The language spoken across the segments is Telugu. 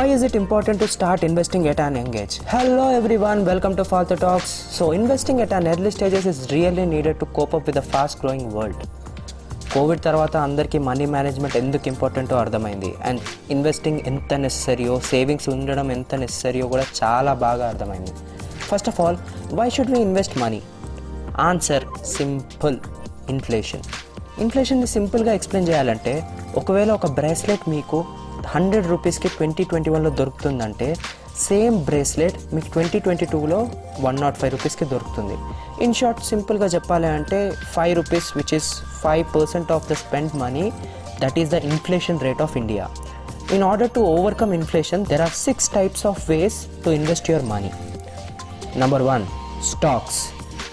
Why is it important to start investing at an engage hello every one welcome to fall talks so investing at an early stages is really needed to cope up with the fast growing world COVID తర్వాత అందరికీ మనీ మేనేజ్మెంట్ ఎందుకు ఇంపార్టెంటో అర్థమైంది? అండ్ ఇన్వెస్టింగ్ ఎంత నెసరియో సేవింగ్స్ ఉండడం ఎంత నెసరియో కూడా చాలా బాగా అర్థమైంది. First of all why should we invest money answer simple inflation ఇన్ఫ్లేషన్ని సింపుల్గా ఎక్స్ప్లెయిన్ చేయాలంటే ఒకవేళ ఒక బ్రేస్లెట్ మీకు హండ్రెడ్ రూపీస్కి ట్వంటీ ట్వంటీ వన్లో దొరుకుతుందంటే సేమ్ బ్రేస్లెట్ మీకు ట్వంటీ ట్వంటీ టూలో వన్ నాట్ ఫైవ్ రూపీస్కి దొరుకుతుంది. ఇన్ షార్ట్ సింపుల్గా చెప్పాలి అంటే five rupees which is five percent of the spend money that is the inflation rate of India in order to overcome inflation there are six types of ways to invest your money number one stocks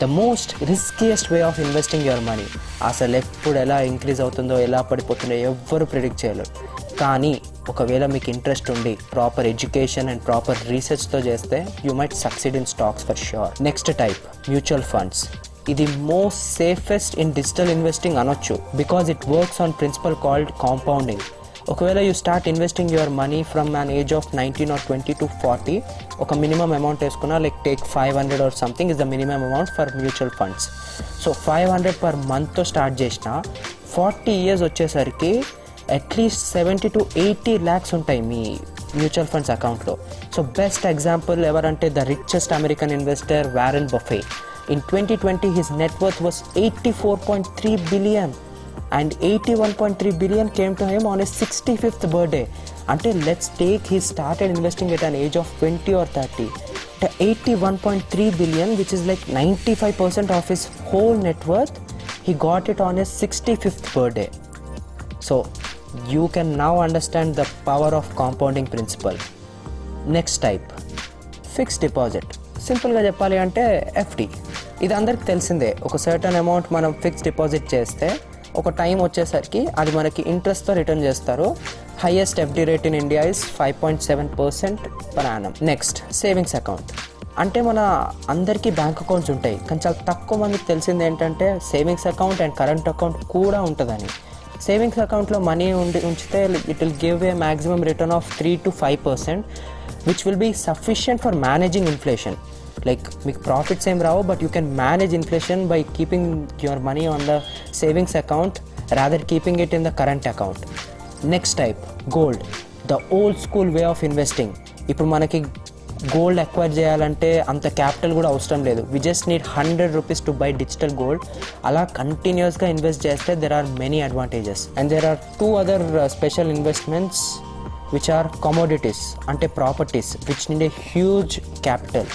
the most riskiest way of investing your money అసలు ఎప్పుడు ఎలా ఇంక్రీజ్ అవుతుందో ఎలా పడిపోతుందో ఎవ్వరు ప్రిడిక్ట్ చేయలేరు. కానీ ఒకవేళ మీకు ఇంట్రెస్ట్ ఉండి ప్రాపర్ ఎడ్యుకేషన్ అండ్ ప్రాపర్ రీసెర్చ్తో చేస్తే you might succeed in stocks for sure next type mutual funds ఇది most safest in digital investing అనొచ్చు. Because it works on principle called compounding ఒకవేళ you start investing your money from an age of nineteen or twenty to forty ఒక మినిమం అమౌంట్ వేసుకున్నా like take five hundred or something is the minimum amount for mutual funds so five hundred per మంత్తో start చేసిన ఫార్టీ ఇయర్స్ వచ్చేసరికి at least seventy to eighty lakhs ఉంటాయి మీ మ్యూచువల్ ఫండ్స్ అకౌంట్లో సో బెస్ట్ ఎగ్జాంపుల్ ఎవరంటే the richest American investor Warren Buffett in twenty twenty his net worth was eighty four point three billion and eighty one point three billion came to him on a sixty fifth birthday అంటే let's take he started investing at an age of twenty or thirty eighty one point three billion which is like ninety five percent of his whole net worth he got it on a sixty fifth birthday so you can now understand the power of compounding principle next type fixed deposit సింపుల్గా చెప్పాలి అంటే ఎఫ్డి ఇది అందరికి తెలిసిందే. ఒక సర్టన్ అమౌంట్ మనం ఫిక్స్డ్ డిపాజిట్ చేస్తే ఒక టైం వచ్చేసరికి అది మనకి ఇంట్రెస్ట్తో రిటర్న్ చేస్తారు. Highest FD rate in India is five point seven percent per annum next savings account. అంటే మన అందరికీ బ్యాంక్ అకౌంట్స్ ఉంటాయి. కానీ చాలా తక్కువ మందికి తెలిసింది ఏంటంటే savings account and current account కూడా ఉంటుందని. సేవింగ్స్ అకౌంట్లో మనీ ఉండి ఉంచితే it will give a maximum return of three to five percent which will be sufficient for managing inflation. Like మీకు ప్రాఫిట్స్ ఏం రావు but you can manage inflation by keeping your money on the savings account rather keeping it in the current account next type gold the old school way of investing ఇప్పుడు మనకి గోల్డ్ అక్వైర్ చేయాలంటే అంత క్యాపిటల్ కూడా అవసరం లేదు. We just need hundred rupees to buy digital gold అలా కంటిన్యూస్గా ఇన్వెస్ట్ చేస్తే there are many advantages and there are two other special investments which are commodities అంటే properties which need a huge capital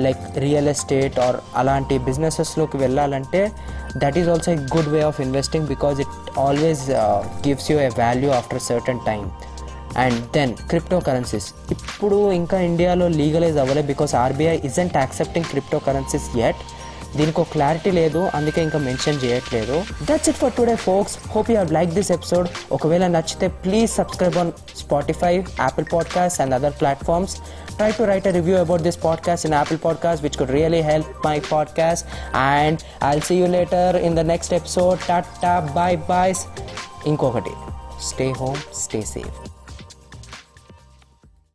like real estate or అలాంటి బిజినెసెస్లోకి వెళ్ళాలంటే that is also a good way of investing because it always gives you a value after certain time and then crypto currencies ఇప్పుడు ఇంకా ఇండియాలో లీగలైజ్ అవ్వలేదు because RBI isn't accepting crypto currencies at దీనికి ఒక క్లారిటీ లేదు అందుకే ఇంకా మెన్షన్ చేయట్లేదు. That's it for today folks hope you like this episode ఒకవేళ నచ్చితే please subscribe on Spotify Apple podcast and other platforms try to write a review about this podcast in Apple Podcast, which could really help my podcast. And I'll see you later in the next episode. Tata, bye bye. Inkokati. Stay home, stay safe.